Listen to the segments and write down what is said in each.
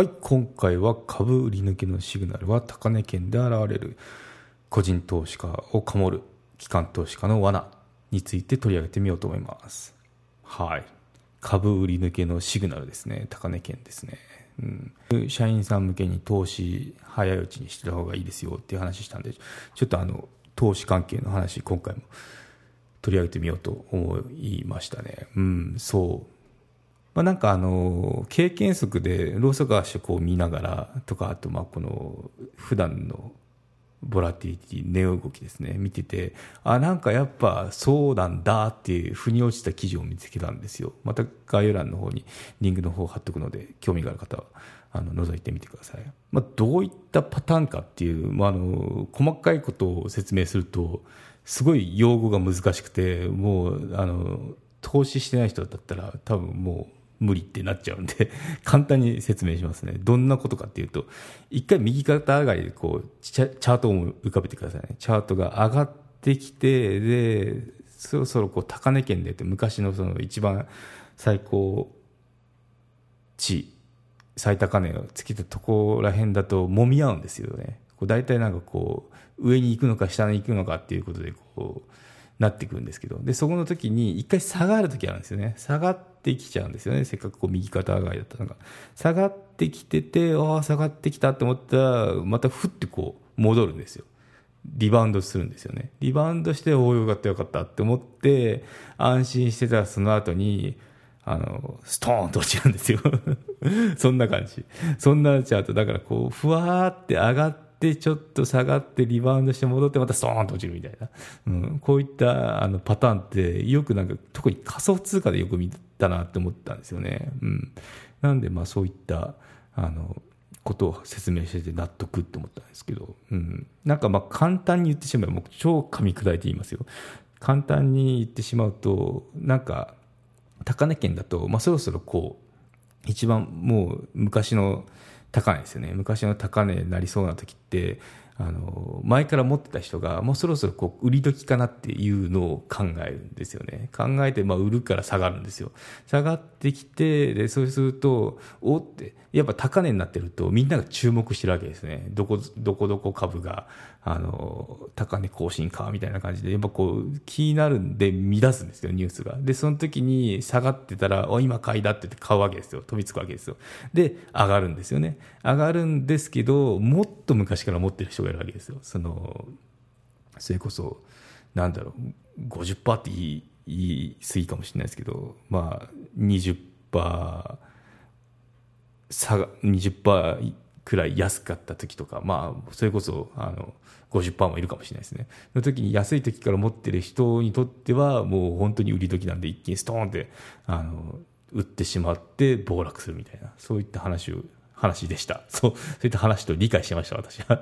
はい、今回は株売り抜けのシグナルは高値圏で現れる個人投資家をかもる機関投資家の罠について取り上げてみようと思います。はい。株売り抜けのシグナルですね。高値圏ですね。うん、社員さん向けに投資早いうちにしてた方がいいですよっていう話したんで、ちょっとあの、投資関係の話、今回も取り上げてみようと思いましたね。うん、そう。まあ、なんかあの経験則でローソク足をこう見ながらとかあとまあこの普段のボラティリティ値動きですね見ててあなんかやっぱそうなんだっていう腑に落ちた記事を見つけたんですよ。また概要欄の方にリンクの方を貼っとくので興味がある方はあの覗いてみてください、まあ、どういったパターンかっていう、まあ、あの細かいことを説明するとすごい用語が難しくてもうあの投資してない人だったら多分もう無理ってなっちゃうんで 簡単に説明しますね。どんなことかっていうと、一回右肩上がりでこうチャ、ートを浮かべてくださいね。チャートが上がってきて、で、そろそろこう高値圏でって昔のその一番最高値、最高値をつけたとこら辺だと揉み合うんですよね。こう大体なんかこう、上に行くのか下に行くのかっていうことでこう、なってくるんですけど、で、そこの時に一回下がる時あるんですよね。下がってきちゃうんですよね。せっかくこう右肩上がりだったのが。下がってきてて、ああ、下がってきたって思ったら、またふってこう戻るんですよ。リバウンドするんですよね。リバウンドして、おお、よかったよかったって思って、安心してたらその後に、あの、ストーンと落ちるんですよ。そんな感じ。そんなチャート。だからこう、ふわーって上が、ってちょっと下がってリバウンドして戻ってまたストーンと落ちるみたいな、うん、こういったあのパターンってよくなんか特に仮想通貨でよく見たなって思ったんですよね。うん、なんでまあそういったあのことを説明してて納得って思ったんですけど、うん、なんかまあ簡単に言ってしまえばもう超噛み砕いて言いますよ。簡単に言ってしまうとなんか高値圏だと、まあ、そろそろこう一番もう昔の高値ですよね。昔の高値になりそうな時ってあの前から持ってた人がもうそろそろこう売り時かなっていうのを考えるんですよね。考えてまあ売るから下がるんですよ。下がってきてでそうするとおってやっぱ高値になってるとみんなが注目してるわけですね。どこどこどこ株があの高値更新かみたいな感じでやっぱこう気になるんで乱すんですよニュースが。でその時に下がってたらお今買いだって言って買うわけですよ。飛びつくわけですよ。で上がるんですよね。上がるんですけどもっと昔から持ってる人がいるわけですよ。そのそれこそなんだろう50%って言い言い過ぎかもしれないですけどまあ20%差が20%くらい安かった時とかまあそれこそあの50%もいるかもしれないですね。の時に安い時から持ってる人にとってはもう本当に売り時なんで一気にストーンってあの売ってしまって暴落するみたいなそういった話を話でした。そうそういった話と理解してました私は。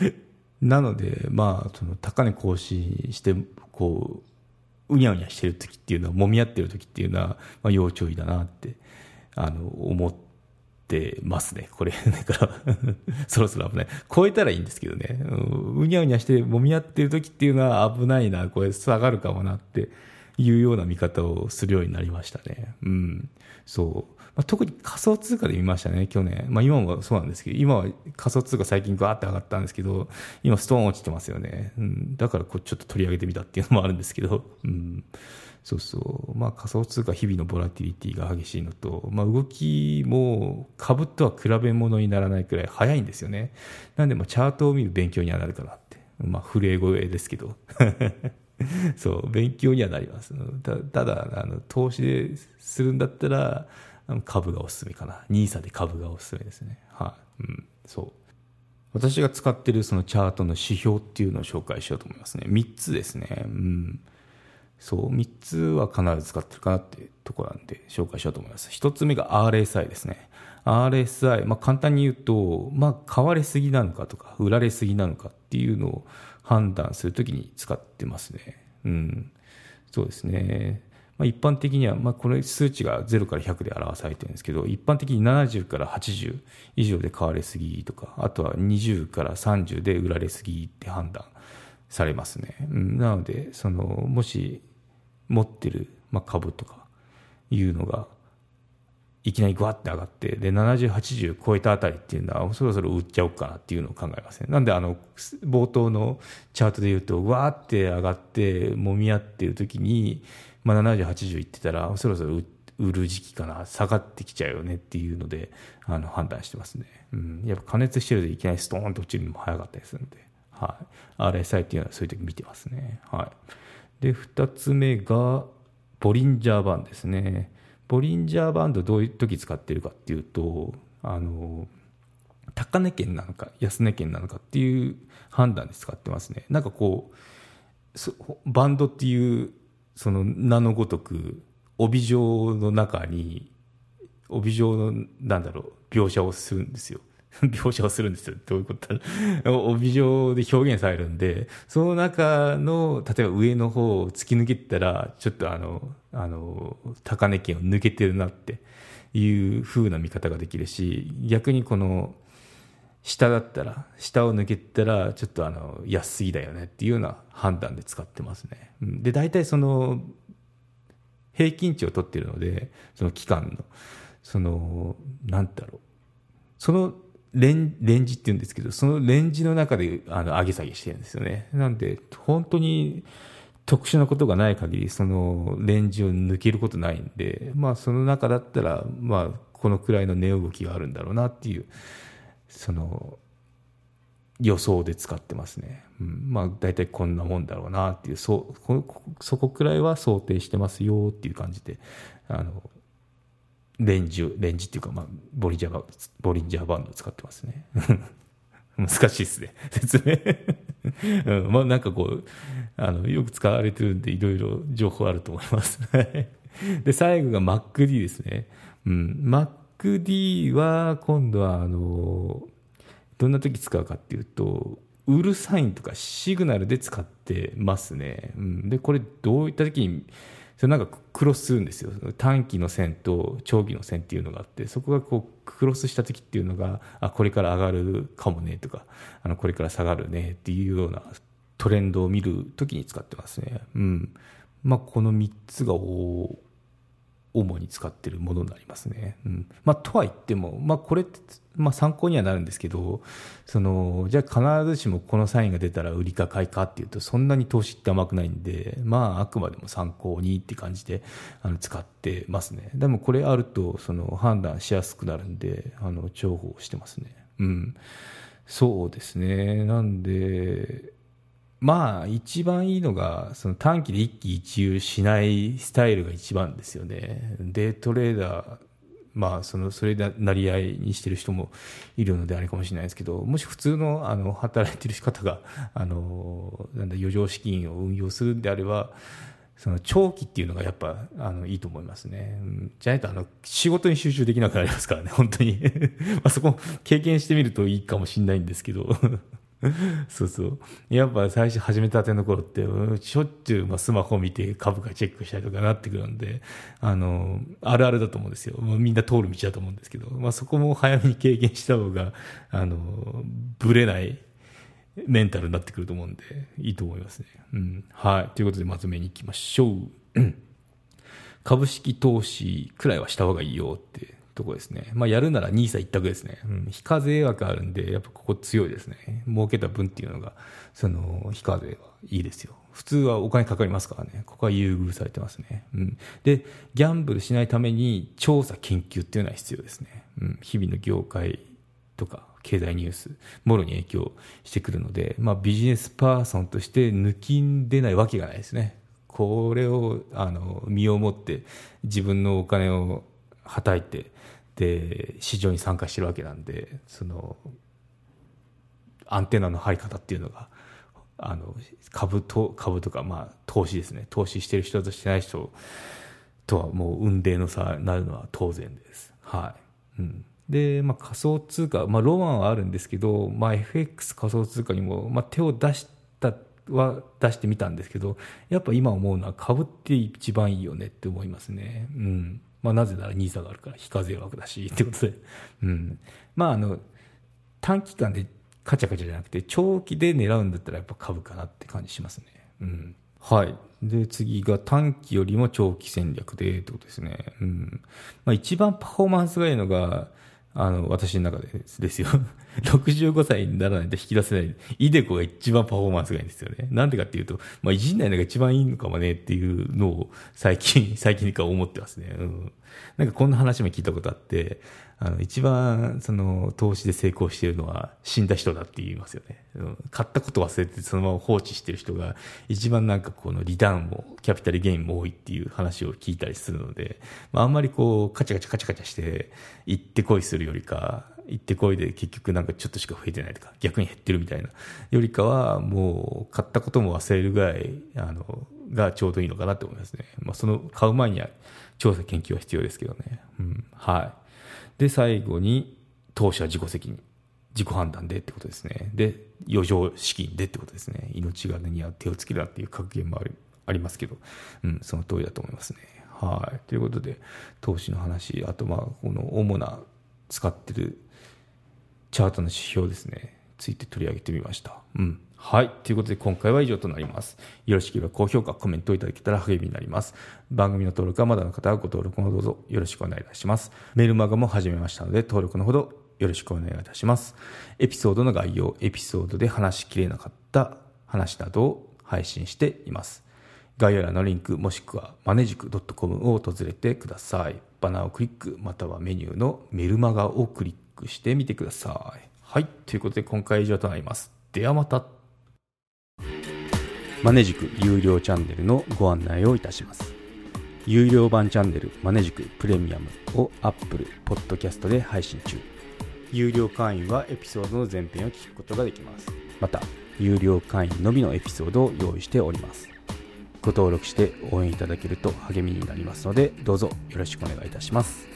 なのでまあその高値更新してこううにゃうにゃしてる時っていうのは揉み合ってる時っていうのは、まあ、要注意だなってあの思ってますね。これ、だからそろそろ危ない。超えたらいいんですけどね。うにゃうにゃして揉み合ってる時っていうのは危ないな、これ下がるかもなっていうような見方をするようになりましたね。うん。そう。まあ、特に仮想通貨で見ましたね、去年。まあ今もそうなんですけど、今は仮想通貨最近ガーって上がったんですけど、今ストーン落ちてますよね。うん。だからこうちょっと取り上げてみたっていうのもあるんですけど、うん。そうそう、まあ、仮想通貨日々のボラティリティが激しいのと、まあ、動きも株とは比べ物にならないくらい早いんですよね。なんで、まあ、チャートを見る勉強にはなるかなって。まあ、震え声ですけど。そう、勉強にはなります。たただ、あの投資でするんだったら、株がおすすめかな。NISA で株がおすすめですね。はい、うん、そう。私が使ってるそのチャートの指標っていうのを紹介しようと思いますね。3つですね。うん。そう、3つは必ず使ってるかなっていうところなんで紹介しようと思います。1つ目が RSI ですね。RSI、まあ、簡単に言うと、まあ、買われすぎなのかとか売られすぎなのかっていうのを判断するときに使ってますね。うん、そうですね。まあ、一般的には、まあ、これ数値が0から100で表されてるんですけど、一般的に70から80以上で買われすぎとか、あとは20から30で売られすぎって判断されますね。うん、なので、その、もし持ってる、まあ、株とかいうのが、いきなりぐわって上がって、で、70、80超えたあたりっていうのは、そろそろ売っちゃおうかなっていうのを考えますね。なんで、あの、冒頭のチャートで言うと、わーって上がって、揉み合ってる時に、まあ、70、80いってたら、そろそろ売る時期かな、下がってきちゃうよねっていうので、あの、判断してますね。うん。やっぱ加熱してるといきなりストーンと落ちるのも早かったりするんで、はい。RSI っていうのはそういう時見てますね。はい。で、二つ目が、ボリンジャーバンドですね。ボリンジャーバンドどういう時使ってるかっていうと、あの、高値圏なのか安値圏なのかっていう判断で使ってますね。なんかこう、バンドっていうその名のごとく帯状の中に帯状のなんだろう描写をするんですよ。描写をするんですよ。どういうことだ 帯状で表現されるんでその中の例えば上の方を突き抜けたらちょっとあのあの高値圏を抜けてるなっていう風な見方ができるし逆にこの下だったら下を抜けたらちょっとあの安すぎだよねっていうような判断で使ってますね。で大体その平均値を取ってるのでその期間のそのなんだろうそのレンレンジって言うんですけどそのレンジの中であの上げ下げしてるんですよね。なんで本当に特殊なことがない限りそのレンジを抜けることないんでまあその中だったらまあこのくらいの値動きがあるんだろうなっていうその予想で使ってますね、うん、まあ大体こんなもんだろうなっていうそそこくらいは想定してますよっていう感じであのレンジレンジっていうか、まあ、ボリンジャーバボリンジャーバンド使ってますね。難しいですね。説明。うん、まあなんかこうあのよく使われてるんでいろいろ情報あると思います。で最後が MacD ですね、うん、MacD は今度はあのどんな時使うかっていうとウルサインとかシグナルで使ってますね、うん、でこれどういった時にそれなんかクロスするんですよ。短期の線と長期の線っていうのがあってそこがこうクロスした時っていうのがあこれから上がるかもねとかあのこれから下がるねっていうようなトレンドを見る時に使ってますね。うん。まあこの3つが主に使ってるものになりますね。うん。まあ、とは言っても、まあ、これって、まあ、参考にはなるんですけど、その、じゃあ必ずしもこのサインが出たら売りか買いかっていうと、そんなに投資って甘くないんで、まあ、あくまでも参考にって感じで、あの、使ってますね。でもこれあると、その、判断しやすくなるんで、あの、重宝してますね。うん。そうですね。なんで、まあ、一番いいのが、その短期で一喜一憂しないスタイルが一番ですよね。デートレーダー、まあ、その、それでなり合いにしてる人もいるのであれかもしれないですけど、もし普通の、あの、働いてる方が、あの、なんだ、余剰資金を運用するんであれば、その長期っていうのがやっぱあのいいと思いますね。じゃないとあの仕事に集中できなくなりますからね、本当に まあそこ経験してみるといいかもしれないんですけど そうそう。やっぱ最初始めたての頃って、しょっちゅうまあスマホ見て株価チェックしたりとかなってくるんで、あの、あるあるだと思うんですよ。まあ、みんな通る道だと思うんですけど、まあそこも早めに経験した方が、あの、ぶれないメンタルになってくると思うんで、いいと思いますね。うん。はい。ということでまとめに行きましょう。株式投資くらいはした方がいいよってとこですね。まあ、やるなら NISA 一択ですね。うん。非課税枠あるんで、やっぱここ強いですね。儲けた分っていうのが、その、非課税はいいですよ。普通はお金かかりますからね。ここは優遇されてますね。うん。で、ギャンブルしないために調査研究っていうのは必要ですね。うん。日々の業界とか、経済ニュース、もろに影響してくるので、まあ、ビジネスパーソンとして抜きんでないわけがないですね。これを、あの、身をもって自分のお金をはたいて、で市場に参加してるわけなんでそのアンテナの張り方っていうのがあの株と株とか、まあ、投資ですね投資してる人としてない人とはもう運命の差になるのは当然です。はいうん、で、まあ、仮想通貨、まあ、ロマンはあるんですけど、まあ、FX 仮想通貨にも、まあ、手を出したは出してみたんですけどやっぱ今思うのは株って一番いいよねって思いますね。うんまあ、なぜなら NISA があるから非課税枠だし ってことで、うん、まああの短期間でカチャカチャじゃなくて長期で狙うんだったらやっぱ株かなって感じしますね。うんはい。で、次が短期よりも長期戦略でってことですね。うん。まあ一番パフォーマンスがいいのが、あの、私の中でですよ。65歳にならないと引き出せない、イデコが一番パフォーマンスがいいんですよね。なんでかっていうと、まあ、いじんないのが一番いいのかもねっていうのを最近、最近か思ってますね。うん。なんかこんな話も聞いたことあって、あの、一番、その、投資で成功しているのは死んだ人だって言いますよね。買ったこと忘れてそのまま放置している人が、一番なんかこのリターンも、キャピタルゲインも多いっていう話を聞いたりするので、まあ、あんまりこう、カチャカチャカチャカチャして、行ってこいするよりか、行ってこいで結局なんかちょっとしか増えてないとか、逆に減ってるみたいな、よりかは、もう、買ったことも忘れるぐらい、あの、がちょうどいいのかなと思いますね。まあ、その、買う前には調査研究は必要ですけどね。うん。はい。で、最後に、投資は自己責任。自己判断でってことですね。で、余剰資金でってことですね。命がには手をつけるなっていう格言もありありますけど、うん、その通りだと思いますね。はい。ということで、投資の話、あと、まあ、この主な使ってるチャートの指標ですね、ついて取り上げてみました。うん。はい。ということで今回は以上となります。よろしければ高評価、コメントいただけたら励みになります。番組の登録はまだの方はご登録のどうぞよろしくお願いいたします。メールマガも始めましたので登録のほどよろしくお願いいたします。エピソードの概要、エピソードで話しきれなかった話などを配信しています。概要欄のリンクもしくはマネジク .com を訪れてください。バナーをクリックまたはメニューのメルマガをクリックしてみてください。はい。ということで今回は以上となります。ではまた。マネジク有料チャンネルのご案内をいたします。有料版チャンネルマネジクプレミアムを Apple Podcast で配信中。有料会員はエピソードの前編を聞くことができます。また、有料会員のみのエピソードを用意しております。ご登録して応援いただけると励みになりますので、どうぞよろしくお願いいたします。